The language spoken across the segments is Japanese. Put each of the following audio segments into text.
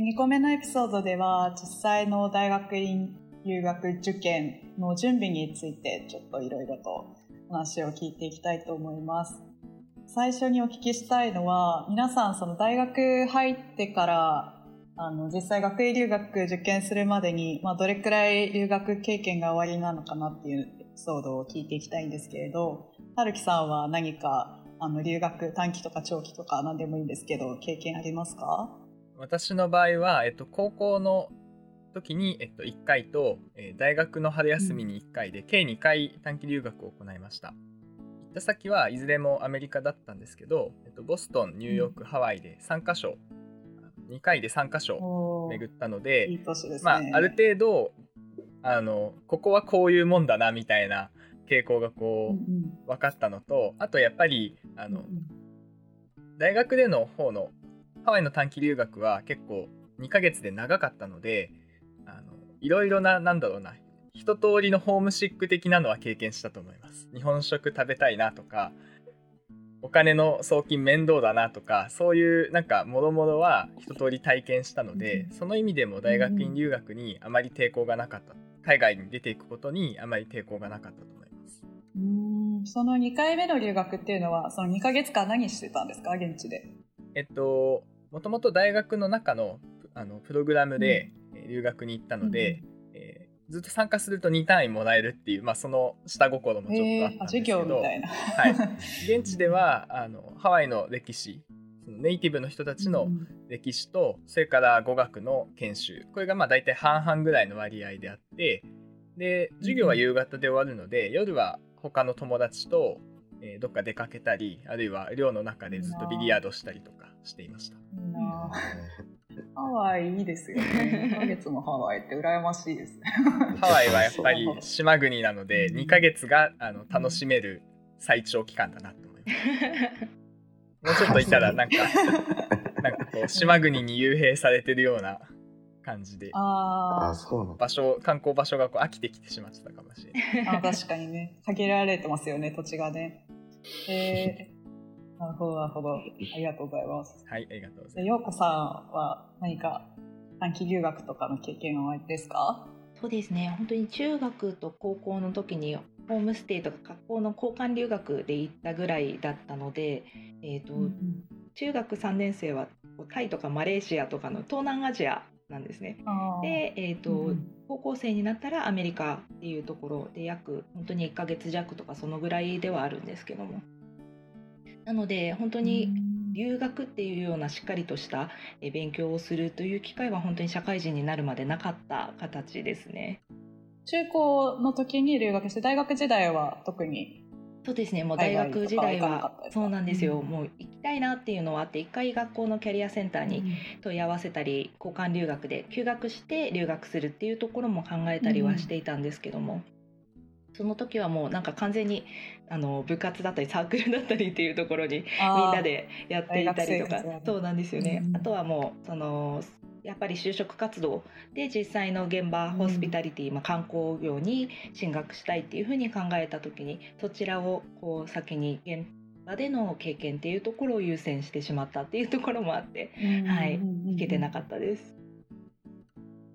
2個目のエピソードでは実際の大学院留学受験の準備についてちょっといろいろと話を聞いていきたいと思います。最初にお聞きしたいのは皆さんその大学入ってからあの実際学位留学受験するまでに、まあ、どれくらい留学経験が終わりなのかなっていうエピソードを聞いていきたいんですけれど春樹さんは何かあの留学短期とか長期とか何でもいいんですけど経験ありますか？私の場合は、えっと、高校の時に、えっと、1回と、えー、大学の春休みに1回で、うん、計2回短期留学を行いました。行った先はいずれもアメリカだったんですけど、えっと、ボストンニューヨーク、うん、ハワイで3カ所2回で3カ所巡ったので、ね、まあ、ある程度あのここはこういうもんだなみたいな傾向がこう、うんうん、分かったのとあとやっぱりあの、うんうん、大学での方のハワイの短期留学は結構2ヶ月で長かったのであのいろいろななんだろうな一通りのホームシック的なのは経験したと思います。日本食食べたいなとかお金の送金面倒だなとかそういうなんかもろもろは一通り体験したので、その意味でも大学院留学にあまり抵抗がなかった。海外に出ていくことにあまり抵抗がなかったと思います。うん。その2回目の留学っていうのはその2ヶ月間何してたんですか？現地で。えっともともと大学の中のあのプログラムで留学に行ったので、うん、えー、ずっと参加すると2単位もらえるっていう、まあ、その下心もちょっとあったんですけど、はい、現地ではあのハワイの歴史ネイティブの人たちの歴史と、それから語学の研修。これがまあ大体半々ぐらいの割合であってで授業は夕方で終わるので、夜は他の友達と、えー、どっか出かけたりあるいは寮の中でずっとビリヤードしたりとかしていました。ハワイいいですよね。2ヶ月もハワイって羨ましいです。ハワイはやっぱり島国なので、2ヶ月があの楽しめる最長期間だなと思います。もうちょっといたらなんかなんかこう島国に幽閉されてるような感じであそう場所観光場所がこう飽きてきてしまってたかもしれないあ確かにね限られてますよね土地がねえー、なるほど、なるほど。ありがとうございます。はい、ありがとうございます。ようこさんは何か短期留学とかの経験はおありですか？そうですね。本当に中学と高校の時にホームステイとか学校の交換留学で行ったぐらいだったので、えっ、ー、と、うんうん、中学3年生はタイとかマレーシアとかの東南アジアなんですね。で、えーと、うん、高校生になったらアメリカっていうところで約本当に1ヶ月弱とかそのぐらいではあるんですけどもなので本当に留学っていうようなしっかりとした勉強をするという機会は本当に社会人になるまでなかった形ですね。中高の時に留学して大学時代は特にそうですね。もう大学時代はそうなんですよ、うん、もう行きたいなっていうのはあって一回学校のキャリアセンターに問い合わせたり、交換留学で休学して留学するっていうところも考えたりはしていたんですけども、その時はもうなんか完全にあの部活だったりサークルだったりっていうところにみんなでやっていたりとか。そうなんですよね、うん、あとはもうそのやっぱり就職活動で実際の現場ホスピタリティ、まあ、観光業に進学したいっていうふうに考えた時にそちらをこう先に現場での経験っていうところを優先してしまったっていうところもあって、はい。行けてなかったです。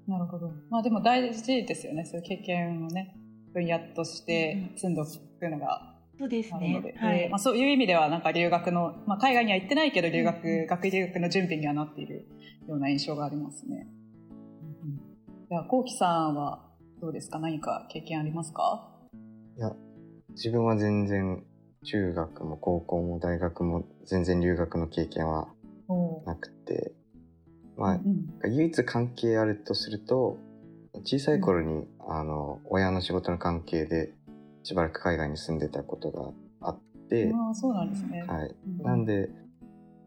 なるほど。まあでも大事ですよね、そういう経験をね。分野として積んどくのがそうですね。はい。まあ、そういう意味では、なんか留学の、まあ、海外には行ってないけど、留学、うん、学位留学の準備にはなっているような印象がありますね。うん、じゃあ、こうきさんはどうですか？何か経験ありますか？いや、自分は全然、中学も高校も大学も全然留学の経験はなくて、まあ、うん、唯一関係あるとすると、小さい頃に、あの親の仕事の関係でしばらく海外に住んでたことがあってあそうなんですね、はい、うん、なんで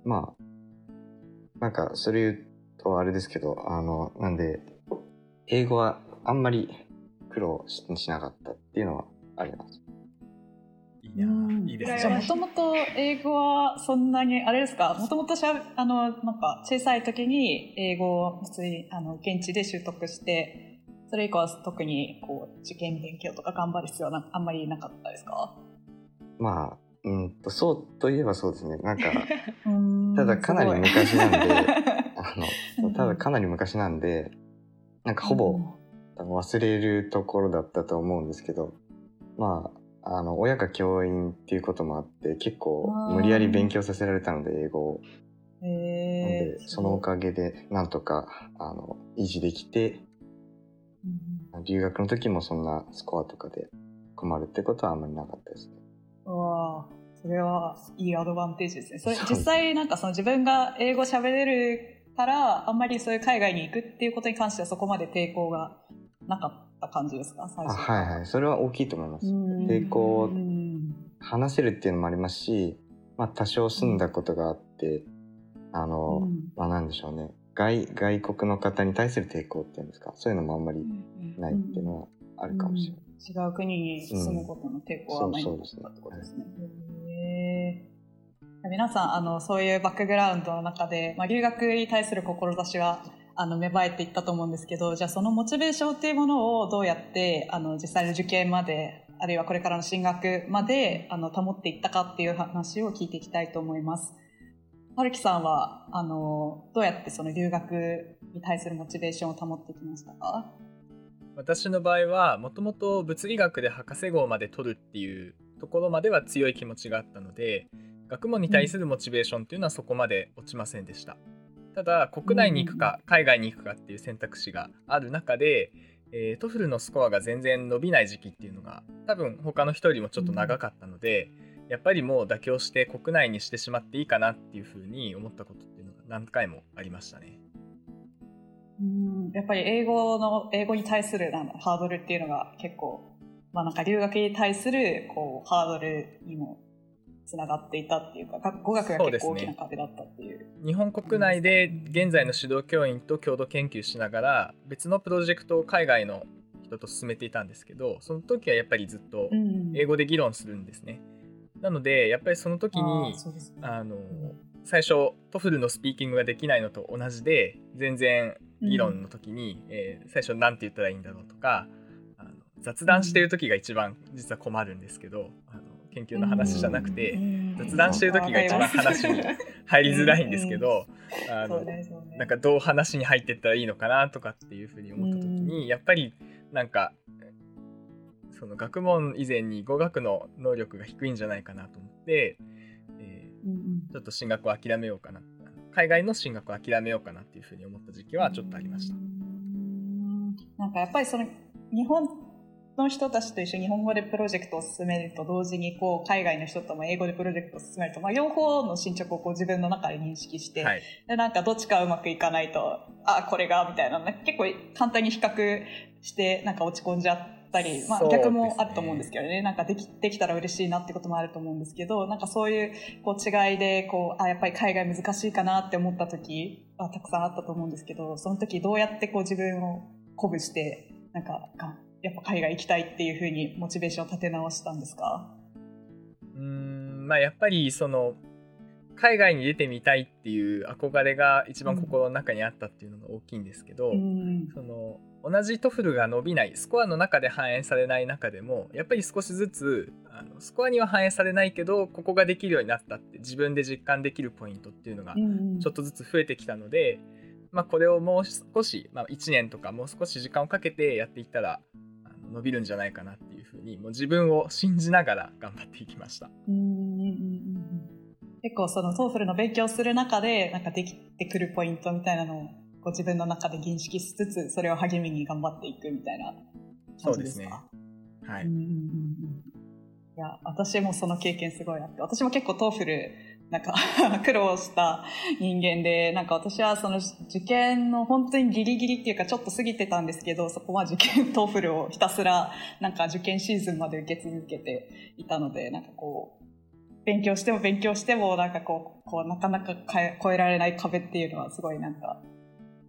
まあなんかそれ言うとあれですけどあのなんで英語はあんまり苦労しなかったっていうのはあります。いやいいですね。もともと英語はそんなにあれですか？もともとしゃあのなんか小さい時に英語を普通にあの現地で習得してそれ以降は特にこう受験勉強とか頑張る必要はあんまりなかったですか？まあうんとそうといえばそうですね。なんか ただかなり昔なんであのただかなり昔なんでなんかほぼ忘れるところだったと思うんですけどまああの親が教員っていうこともあって結構無理やり勉強させられたので英語を。えー、なのでそのおかげでなんとかあの維持できて、うん、留学の時もそんなスコアとかで困るってことはあんまりなかったですね。わそれはいいアドバンテージですね。それ実際なんかその自分が英語喋れるからあんまりそういう海外に行くっていうことに関してはそこまで抵抗がなかった感じですか？最初。はいはい。それは大きいと思います。抵抗話せるっていうのもありますし、まあ、多少住んだことがあって、あの、うん、まあなんでしょうね外外国の方に対する抵抗っていうんですか？そういうのもあんまりないっていうのはあるかもしれない。うん、違う国に住むことの抵抗はないってことですね。皆さんあのそういうバックグラウンドの中で、まあ、留学に対する志はあの芽生えていったと思うんですけどじゃあそのモチベーションっていうものをどうやってあの実際の受験まであるいはこれからの進学まであの保っていったかっていう話を聞いていきたいと思います。春樹さんはあのどうやってその留学に対するモチベーションを保ってきましたか？私の場合はもともと物理学で博士号まで取るっていうところまでは強い気持ちがあったので学問に対するモチベーションっていうのはそこまで落ちませんでした。ただ国内に行くか海外に行くかっていう選択肢がある中で、えー、 TOEFL のスコアが全然伸びない時期っていうのが多分他の人よりもちょっと長かったので、やっぱりもう妥協して国内にしてしまっていいかなっていうふうに思ったことっていうのが何回もありましたね。うんやっぱり英語の英語に対するハードルっていうのが結構、まあ、なんか留学に対するこうハードルにもつながっていたっていうか語学が結構大きな壁だったっていう、ね、日本国内で現在の指導教員と共同研究しながら別のプロジェクトを海外の人と進めていたんですけどその時はやっぱりずっと英語で議論するんですね、うん、なのでやっぱりその時にあ、ね、の最初 TOEFL のスピーキングができないのと同じで全然議論の時に、うん、えー、最初何て言ったらいいんだろうとかあの雑談してる時が一番実は困るんですけどあの研究の話じゃなくて、雑談してる時が一番話に入りづらいんですけど、あの、なんかどう話に入ってったらいいのかなとかっていうふうに思った時に、やっぱりなんかその学問以前に語学の能力が低いんじゃないかなと思って、えー、ちょっと進学を諦めようかな。海外の進学を諦めようかなっていうふうに思った時期はちょっとありました。なんかやっぱりその日本の人たちと一緒に日本語でプロジェクトを進めると同時にこう海外の人とも英語でプロジェクトを進めると、まあ、両方の進捗をこう自分の中で認識して、はい、でなんかどっちかうまくいかないとあこれがみたいな。結構簡単に比較してなんか落ち込んじゃったり、まあ、逆もあると思うんですけどね、ね、なんかできできたら嬉しいなってこともあると思うんですけどなんかそういうこう違いでこうあやっぱり海外難しいかなって思った時はたくさんあったと思うんですけどその時どうやってこう自分を鼓舞してなんかやっぱ海外行きたいっていうふうにモチベーションを立て直したんですか？うんまあやっぱりその海外に出てみたいっていう憧れが一番心の中にあったっていうのが大きいんですけど、うん、その同じ TOEFL が伸びないスコアの中で反映されない中でもやっぱり少しずつあのスコアには反映されないけどここができるようになったって自分で実感できるポイントっていうのがちょっとずつ増えてきたので、うん、まあ、これをもう少し、まあ、1年とかもう少し時間をかけてやっていったら伸びるんじゃないかなっていうふうにもう自分を信じながら頑張っていきました。結構その TOEFLの勉強する中でなんかできてくるポイントみたいなのをご自分の中で認識しつつそれを励みに頑張っていくみたいな感じですか？そうですね。はい。いや私もその経験すごいあって私も結構 TOEFLなんか 苦労した人間で、なんか私はその受験の本当にギリギリっていうかちょっと過ぎてたんですけど、そこは受験 TOEFL をひたすらなんか受験シーズンまで受け続けていたので、なんかこう、勉強しても勉強してもなんかこう、こうなかなか越えられない壁っていうのはすごいなんか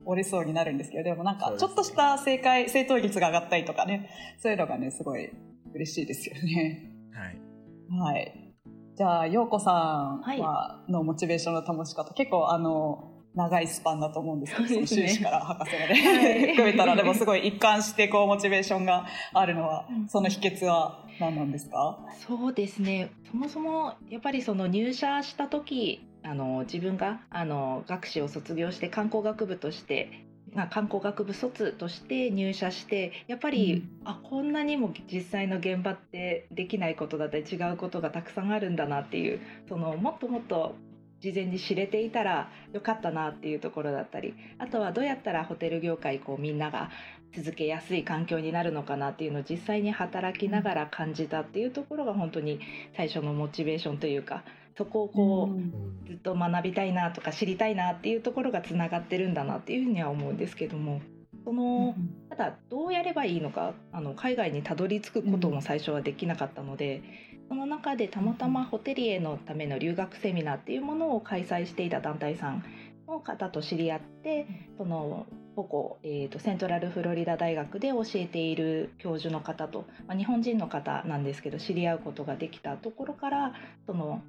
折れそうになるんですけど、でもなんかちょっとした正解、正答率が上がったりとかね、そういうのがね、すごい嬉しいですよね。はい。はい。じゃあ陽子さんはのモチベーションの保ち方、結構あの長いスパンだと思うんですけど、その修士から博士まで、はい、含めたら、でもすごい一貫してこうモチベーションがあるのは、その秘訣は何なんですか？そうですね。そもそもやっぱりその入社した時、あの自分があの学士を卒業して観光学部としてまあ、観光学部卒として入社してやっぱり、うん、あこんなにも実際の現場ってできないことだったり違うことがたくさんあるんだなっていうそのもっともっと事前に知れていたらよかったなっていうところだったりあとはどうやったらホテル業界こうみんなが続けやすい環境になるのかなっていうのを実際に働きながら感じたっていうところが本当に最初のモチベーションというかそこをこうずっと学びたいなとか知りたいなっていうところがつながってるんだなっていうふうには思うんですけどもそのただどうやればいいのかあの海外にたどり着くことも最初はできなかったのでその中でたまたまホテリエのための留学セミナーっていうものを開催していた団体さんの方と知り合ってそのここ、えーと、セントラルフロリダ大学で教えている教授の方と、まあ、日本人の方なんですけど知り合うことができたところからその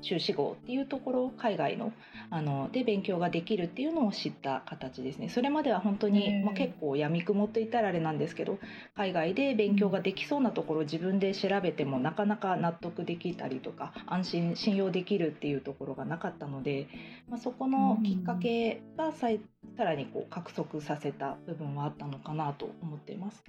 修士号っていうところ海外のあので勉強ができるっていうのを知った形ですね。それまでは本当に、まあ、結構やみくもって言ったらあれなんですけど海外で勉強ができそうなところ自分で調べてもなかなか納得できたりとか安心信用できるっていうところがなかったので、まあ、そこのきっかけがささらにこう加速させた部分はあったのかなと思っています。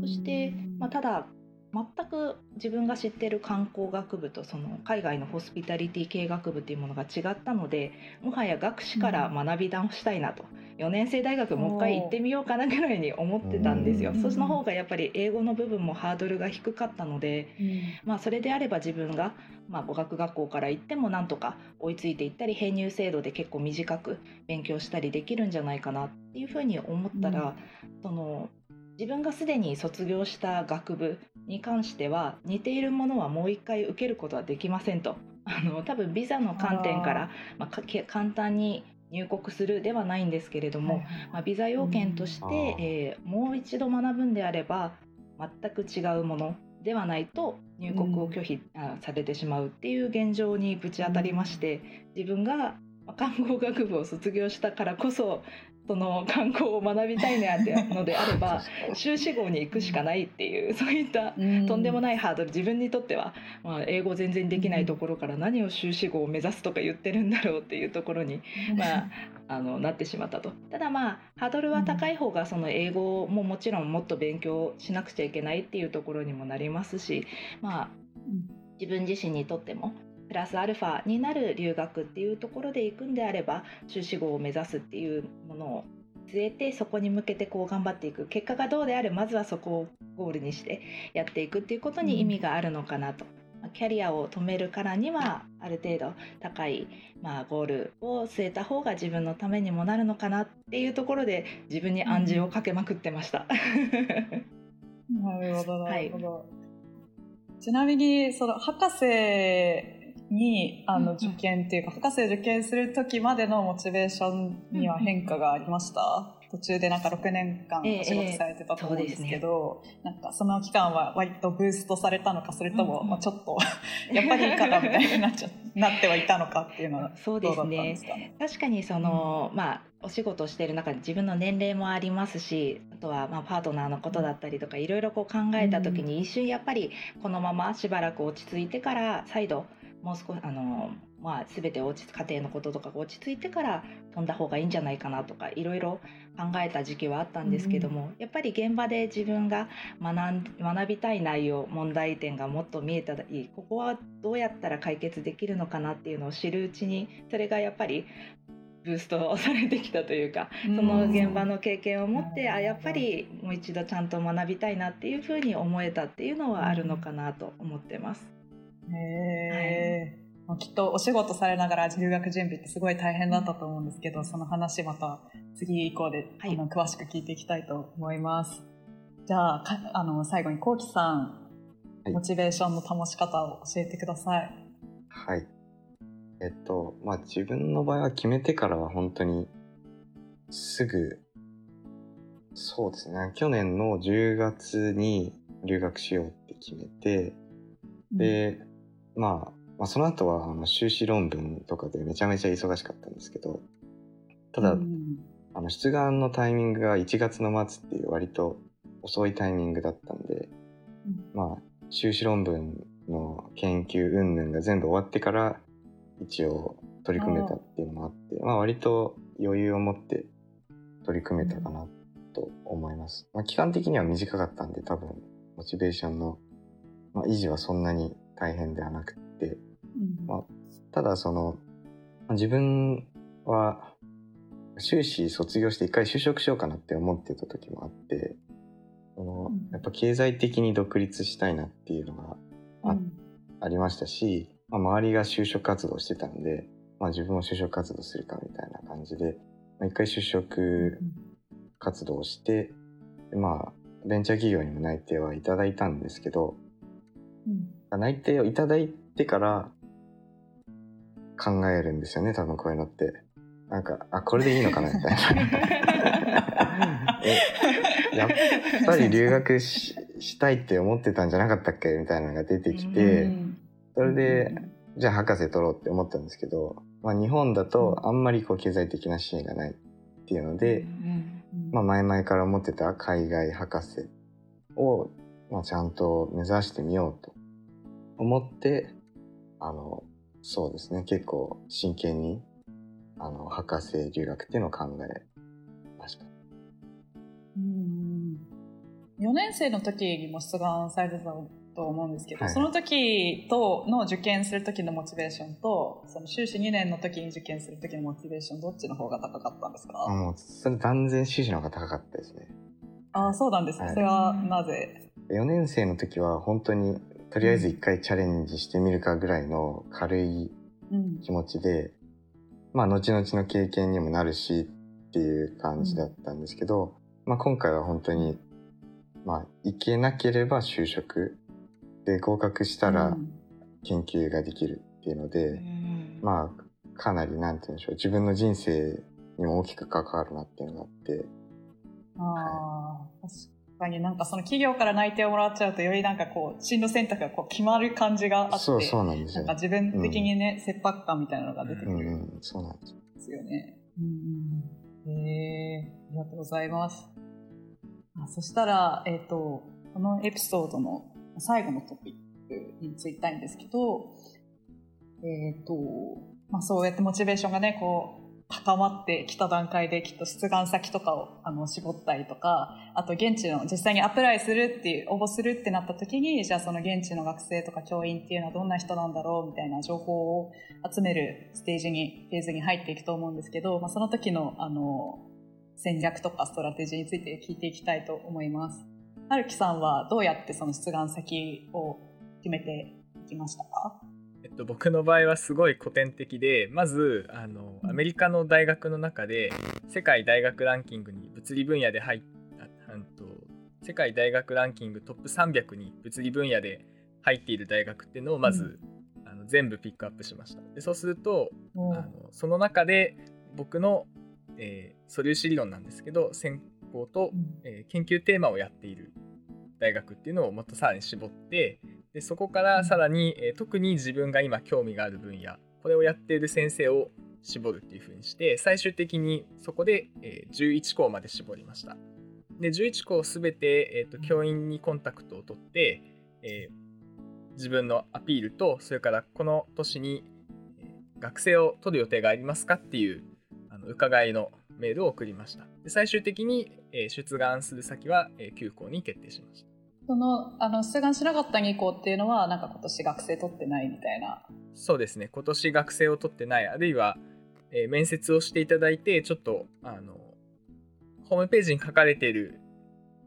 そして、まあ、ただ全く自分が知ってる観光学部とその海外のホスピタリティ系学部っていうものが違ったのでもはや学士から学び直したいなと、うん、4年生大学もう一回行ってみようかなぐらいに思ってたんですよ。その方がやっぱり英語の部分もハードルが低かったので、うん、まあそれであれば自分がまあ、語学学校から行ってもなんとか追いついていったり編入制度で結構短く勉強したりできるんじゃないかなっていうふうに思ったら、うん、その自分がすでに卒業した学部に関しては似ているものはもう一回受けることはできませんと。あの多分ビザの観点からまあ、簡単に入国するではないんですけれども、まあ、ビザ要件として、うん、えー、もう一度学ぶんであれば全く違うものではないと入国を拒否、うん、されてしまうっていう現状にぶち当たりまして、自分が看護学部を卒業したからこそその観光を学びたいなってのであれば 修士号に行くしかないっていう そういったとんでもないハードル自分にとっては、まあ、英語全然できないところから何を修士号を目指すとか言ってるんだろうっていうところに、まあ、あのなってしまったと。ただまあハードルは高い方がその英語ももちろんもっと勉強しなくちゃいけないっていうところにもなりますしまあ自分自身にとってもプラスアルファになる留学っていうところで行くんであれば修士号を目指すっていうものを据えてそこに向けてこう頑張っていく結果がどうであれまずはそこをゴールにしてやっていくっていうことに意味があるのかなと。うん、キャリアを止めるからにはある程度高い、まあ、ゴールを据えた方が自分のためにもなるのかなっていうところで自分に暗示をかけまくってました。なるほどなるほど。はい、ちなみにその博士にあの受験っていうか、博士受験する時までのモチベーションには変化がありました、途中でなんか6年間お仕事されてたと思うんですけど、ええね、なんかその期間は割とブーストされたのかそれとも、まあ、ちょっと やっぱりいいかなみたいになっちゃなってはいたのかっていうのは そうですね、ね、確かにその、うん、まあお仕事をしている中で自分の年齢もありますしあとはまあパートナーのことだったりとかいろいろこう考えた時に一瞬やっぱりこのまましばらく落ち着いてから再度もう少しあの、まあ、全て落ち家庭のこととかが落ち着いてから飛んだ方がいいんじゃないかなとかいろいろ考えた時期はあったんですけども、うん、やっぱり現場で自分が学学びたい内容問題点がもっと見えたらいいここはどうやったら解決できるのかなっていうのを知るうちにそれがやっぱりブーストされてきたというかその現場の経験を持ってあやっぱりもう一度ちゃんと学びたいなっていうふうに思えたっていうのはあるのかなと思ってます。へえ、はい、きっとお仕事されながら留学準備ってすごい大変だったと思うんですけど、その話また次以降で、はい、あの詳しく聞いていきたいと思います。じゃあ、あの最後にこうきさん、はい、モチベーションの保ち方を教えてください。はい。えっと、まあ自分の場合は決めてからは本当にすぐ、そうですね、去年の10月に留学しようって決めて、で、まあ、まあ、その後はあの修士論文とかでめちゃめちゃ忙しかったんですけど、ただ、うん、あの出願のタイミングが1月の末っていう割と遅いタイミングだったんで、うん、まあ修士論文の研究云々が全部終わってから一応取り組めたっていうのもあってまあ割と余裕を持って取り組めたかなと思います。まあ、期間的には短かったんで多分モチベーションの、まあ、維持はそんなに大変ではなくて、まあ、ただその自分は修士卒業して一回就職しようかなって思ってた時もあってそのやっぱ経済的に独立したいなっていうのがあうん、ありましたし、まあ、周りが就職活動してたんで、まあ、自分も就職活動するかみたいな感じで、まあ、一回就職活動して、まあベンチャー企業にも内定はいただいたんですけど、うん、内定をいただいてから考えるんですよね多分こういうのって。なんかあこれでいいのかなみたいな。えやっぱり留学ししたいって思ってたんじゃなかったっけみたいなのが出てきて、それでじゃあ博士取ろうって思ったんですけど、まあ、日本だとあんまりこう経済的な支援がないっていうので、まあ、前々から思ってた海外博士を、まあ、ちゃんと目指してみようと思ってあのそうですね。結構真剣にあの博士留学っていうのを考えました。うん。4年生の時にも出願されてたと思うんですけど、はい、その時との受験する時のモチベーションとその修士2年の時に受験する時のモチベーションどっちの方が高かったんですか？あもうそれ断然修士の方が高かったですね。ああそうなんですか、はい、それはなぜ？4年生の時は本当にとりあえず一回チャレンジしてみるかぐらいの軽い気持ちで、まあ後々の経験にもなるしっていう感じだったんですけど、まあ今回は本当にまあ行けなければ就職で合格したら研究ができるっていうので、うん、まあかなりなんて言うんでしょう自分の人生にも大きく関わるなっていうのがあって。ああ、はい、確かになんかその企業から内定をもらっちゃうとよりなんかこう進路選択がこう決まる感じがあってそうそうなんですよ。なんか自分的にね、うん、切迫感みたいなのが出てくる、うんうん、そうなんですよ。ね。うん、えー、ありがとうございます。あそしたら、えっ、ー、と、このエピソードの最後のトピックについたいんですけど、えっ、ー、と、まあ、そうやってモチベーションがね、こう、高まってきた段階できっと出願先とかをあの絞ったりとかあと現地の実際にアプライするっていう応募するってなった時にじゃあその現地の学生とか教員っていうのはどんな人なんだろうみたいな情報を集めるステージにフェーズに入っていくと思うんですけど、まあ、その時のあの戦略とかストラテジーについて聞いていきたいと思います。はるきさんはどうやってその出願先を決めていきましたか、僕の場合はすごい古典的でまずあのアメリカの大学の中で世界大学ランキングに物理分野で入ったと世界大学ランキングトップ300に物理分野で入っている大学っていうのをまず、うん、あの全部ピックアップしました。でそうすると、あのその中で僕の、えー、素粒子理論なんですけど専攻と、えー、研究テーマをやっている大学っていうのをもっとさらに絞ってでそこからさらに、えー、特に自分が今興味がある分野これをやっている先生を絞るっていうふうにして最終的にそこで、え、11校まで絞りました。で11校すべて、えーと、教員にコンタクトを取って、えー、自分のアピールとそれからこの年に、学生を取る予定がありますかっていうあの伺いのメールを送りました。で最終的に、えー、出願する先は、えー、9校に決定しました。その、あの、出願しなかった2校っていうのは、なんか今年学生取ってないみたいな。そうですね。今年学生を取ってない、あるいは、えー、面接をしていただいて、ちょっと、あの、ホームページに書かれている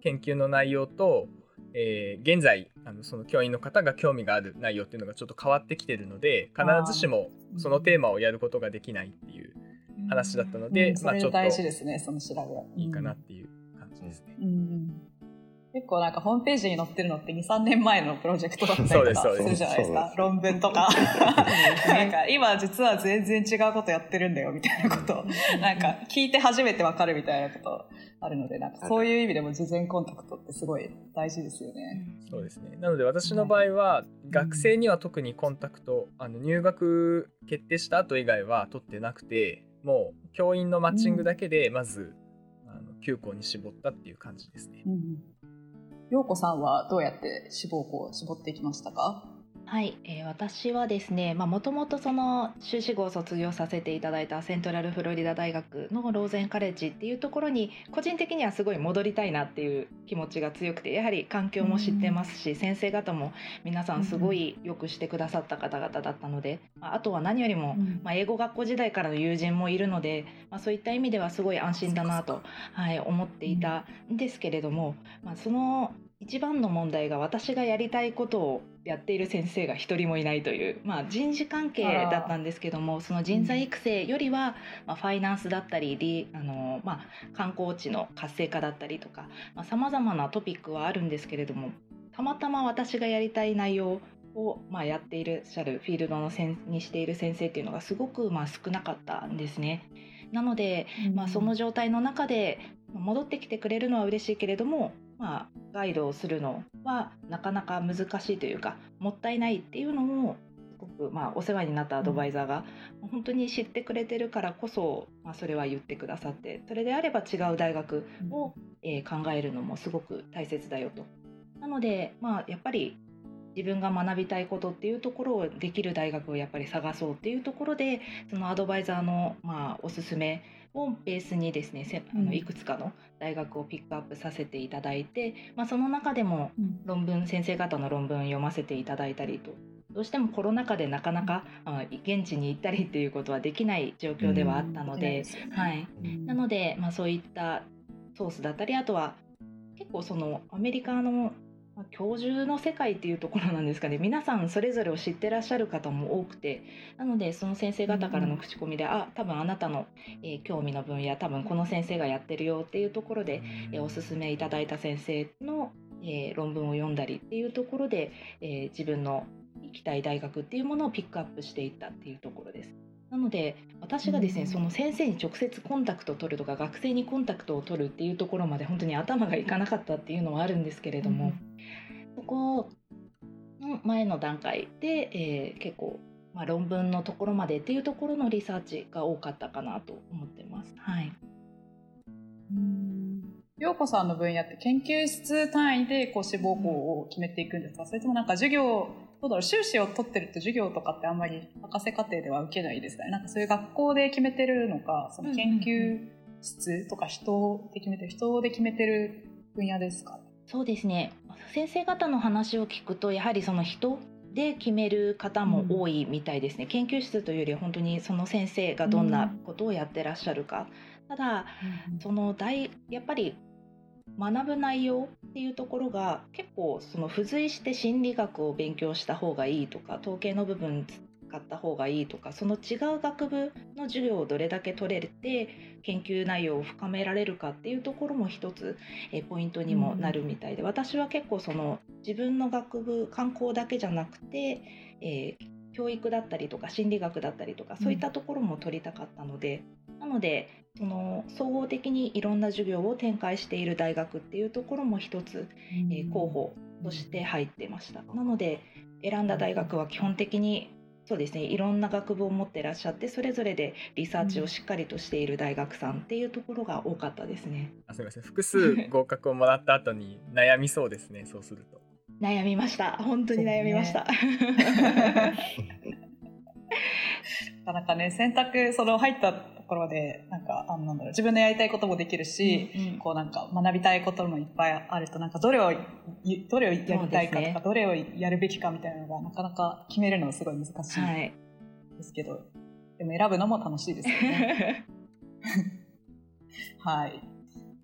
研究の内容と、えー、現在あのその教員の方が興味がある内容っていうのがちょっと変わってきてるので必ずしもそのテーマをやることができないっていう話だったので、まあちょっと大事ですねその調べいいかなっていう感じですね。うん結構なんかホームページに載ってるのって2、3年前のプロジェクトだったりとかするじゃないですか。論文とか。なんか今実は全然違うことやってるんだよみたいなことなんか聞いて初めてわかるみたいなことあるので、なんかそういう意味でも事前コンタクトってすごい大事ですよね。そうですね。なので私の場合は、学生には特にコンタクト、あの入学決定した後以外は取ってなくて、もう教員のマッチングだけでまず、うん、あの9校に絞ったっていう感じですね。陽、子、さんはどうやって志望校を絞っていきましたか？はい、えー、私はですねもともとその修士号を卒業させていただいたセントラルフロリダ大学のローゼンカレッジっていうところに個人的にはすごい戻りたいなっていう気持ちが強くてやはり環境も知ってますし、先生方も皆さんすごいよくしてくださった方々だったので、まあ、とは何よりも、まあ、英語学校時代からの友人もいるので、まあ、そういった意味ではすごい安心だなと、はい、思っていたんですけれども、まあ、その一番の問題が私がやりたいことをやっている先生が一人もいないという、まあ、人事関係だったんですけどもその人材育成よりは、まあ、ファイナンスだったりリあの、まあ、観光地の活性化だったりとかさまざ、まなトピックはあるんですけれどもたまたま私がやりたい内容を、まあ、やっているしゃるフィールドのせんにしている先生っていうのがすごく、まあ、少なかったんですね。なので、まあ、その状態の中で戻ってきてくれるのは嬉しいけれどもまあ、ガイドをするのはなかなか難しいというかもったいないっていうのもすごく、まあ、お世話になったアドバイザーが、本当に知ってくれてるからこそ、まあ、それは言ってくださってそれであれば違う大学を、えー、考えるのもすごく大切だよと。なので、まあ、やっぱり自分が学びたいことっていうところをできる大学をやっぱり探そうっていうところでそのアドバイザーの、まあ、おすすめをベースにですねあのいくつかの大学をピックアップさせていただいて、まあ、その中でも論文、先生方の論文読ませていただいたりとどうしてもコロナ禍でなかなか、あ現地に行ったりっていうことはできない状況ではあったので、はい、なので、まあ、そういったソースだったりあとは結構そのアメリカのま教授の世界っていうところなんですかね。皆さんそれぞれを知ってらっしゃる方も多くて。なのでその先生方からの口コミで、うん、あ多分あなたの、えー、興味の分野多分この先生がやってるよっていうところで、えー、おすすめいただいた先生の、えー、論文を読んだりっていうところで、え自分の行きたい大学っていうものをピックアップしていったっていうところです。なので私がですね、その先生に直接コンタクトを取るとか学生にコンタクトを取るっていうところまで本当に頭がいかなかったっていうのはあるんですけれども、そこの前の段階で、えー、結構、まあ、論文のところまでっていうところのリサーチが多かったかなと思ってます。はい。陽子さんの分野って研究室単位でこう志望校を決めていくんですか、それともなんか授業どうだろう修士を取ってると授業とかってあんまり博士課程では受けないですかね。なんかそういう学校で決めてるのかその研究室とか人で決めてる人で決めてる分野ですか？そうですね。先生方の話を聞くとやはりその人で決める方も多いみたいですね、うん、研究室というより本当にその先生がどんなことをやってらっしゃるか、うん、ただ、うん、その大やっぱり学ぶ内容っていうところが結構その付随して心理学を勉強した方がいいとか統計の部分使った方がいいとかその違う学部の授業をどれだけ取れて研究内容を深められるかっていうところも一つえポイントにもなるみたいで、うん、私は結構その自分の学部観光だけじゃなくて、えー、教育だったりとか心理学だったりとかそういったところも取りたかったので、うん、なのでその総合的にいろんな授業を展開している大学っていうところも一つ、うん、えー、候補として入ってました。なので選んだ大学は基本的にそうですねいろんな学部を持ってらっしゃってそれぞれでリサーチをしっかりとしている大学さんっていうところが多かったですね。あすみません複数合格をもらった後に悩みそうですねそうすると。悩みました。本当に悩みました。なかなかね選択その入ったところでなんかあなんだろう自分のやりたいこともできるし、うんうん、こうなんか学びたいこともいっぱいあるとなんかどれをどれをやりたいかとか、ね、どれをやるべきかみたいなのがなかなか決めるのはすごい難しいですけど、はい、でも選ぶのも楽しいですよね。はい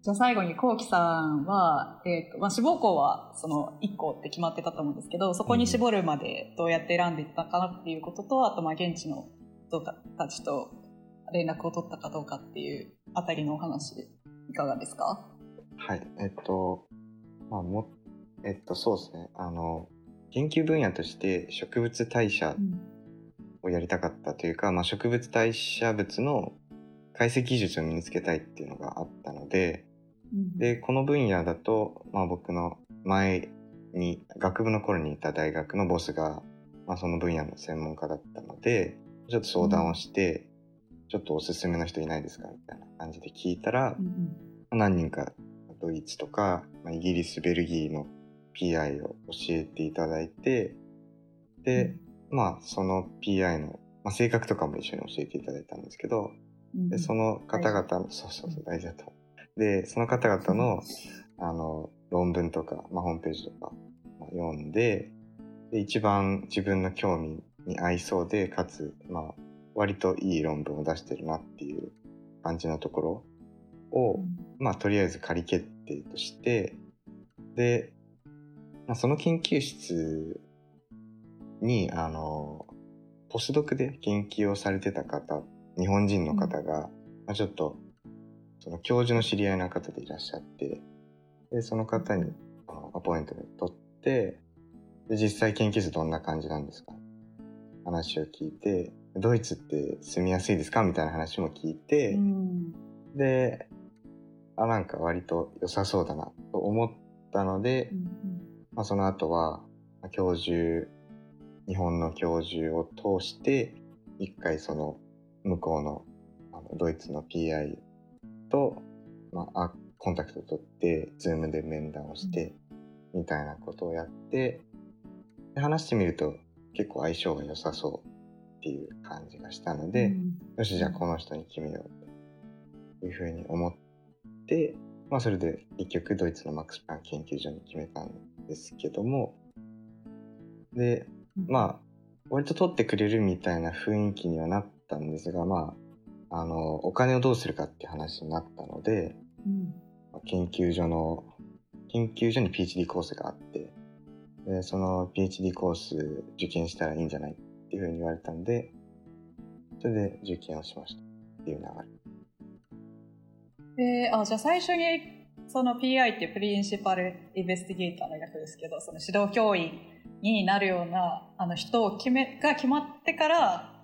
じゃあ最後にこうきさんは、えーとまあ、志望校はその1校って決まってたと思うんですけどそこに絞るまでどうやって選んでいったかなっていうこととあとまあ現地の人たちと連絡を取ったかどうかっていうあたりのお話いかがですか？はい。えっとまあもえっとそうですね。あの研究分野として植物代謝をやりたかったというか、うん、まあ、植物代謝物の解析技術を身につけたいっていうのがあったので、でこの分野だと、まあ、僕の前に学部の頃にいた大学のボスが、まあ、その分野の専門家だったのでちょっと相談をして、ちょっとおすすめの人いないですか？みたいな感じで聞いたら、うんうん、何人かドイツとか、まあ、イギリスベルギーの PI を教えていただいてで、うん、まあその PI の、まあ、性格とかも一緒に教えていただいたんですけど、うん、でその方々の、そうそうそう大事だとでその方々のあの論文とか、まあ、ホームページとか読んでで一番自分の興味に合いそうでかつ、まあ、割といい論文を出してるなっていう感じのところを、まあ、とりあえず仮決定としてで、まあ、その研究室にあのポスドクで研究をされてた方日本人の方が、まあ、ちょっとその教授の知り合いの方でいらっしゃってでその方にアポイントメント取ってで実際研究室どんな感じなんですか？話を聞いてドイツって住みやすいですか？みたいな話も聞いて、うん、であなんか割と良さそうだなと思ったので、うんまあ、その後は教授日本の教授を通して一回その向こうのあのドイツの PI と、まあ、コンタクトを取って Zoom で面談をして、みたいなことをやってで話してみると結構相性が良さそうっていう感じがしたので、うん、よしじゃあこの人に決めようというふうに思って、まあ、それで結局ドイツのマックス・プラン研究所に決めたんですけどもでまあ割と取ってくれるみたいな雰囲気にはなったんですがまああのお金をどうするかって話になったので、うん、研究所の研究所に PhD コースがあってでその PhD コース受験したらいいんじゃないっていうふうに言われたんでそれで受験をしましたっていう流れ。えー、あじゃあ最初にその PI っていうプリンシパルインベスティゲーターの役ですけどその指導教員になるようなあの人を決めが決まってから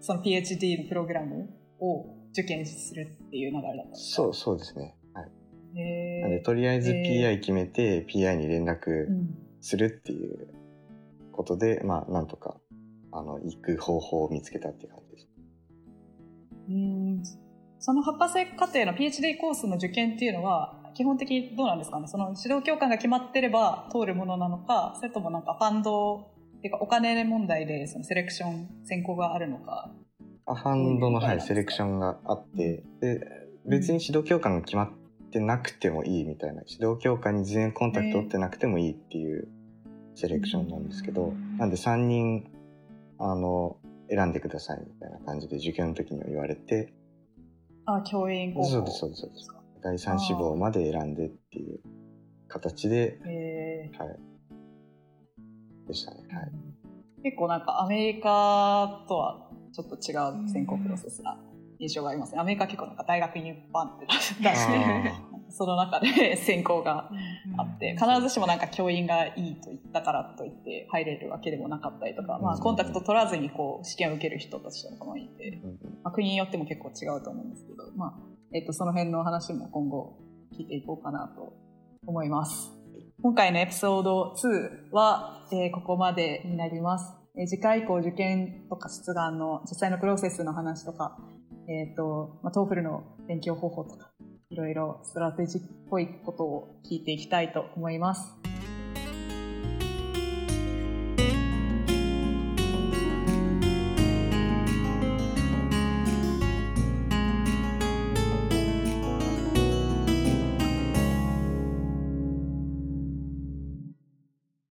その PhD のプログラムを受験するっていう流れだったそうそうですね。はい。なんでとりあえず PI 決めて PI に連絡するっていうことで、うん、まあなんとかあの行く方法を見つけたっていう感じです。うん。その博士課程の PhD コースの受験っていうのは基本的にどうなんですかね？その指導教官が決まってれば通るものなのかそれともなんかファンドってかお金問題でそのセレクション選考があるのか。あファンドの、はい、セレクションがあってで別に指導教官が決まってなくてもいいみたいな。指導教官に事前コンタクト取ってなくてもいいっていうセレクションなんですけどなんで3人あの選んでくださいみたいな感じで受験の時には言われて。あ教員候補。そうですそうですそうです。第3志望まで選んでっていう形で、はい、でしたね、はい、結構なんかアメリカとはちょっと違う選考プロセスな印象がありますね。アメリカ結構なんか大学にバンって出して その中で選考があって必ずしもなんか教員がいいと言ったからといって入れるわけでもなかったりとか、まあ、コンタクト取らずにこう試験を受ける人たちとかもいて、まあ、国によっても結構違うと思うんですけど、まあ、えっと、その辺の話も今後聞いていこうかなと思います。今回のエピソード2は、えー、ここまでになります。えー、次回以降受験とか出願の実際のプロセスの話とか、えっ、ー、と、まあ、 TOEFL の勉強方法とか、いろいろストラテジーっぽいことを聞いていきたいと思います。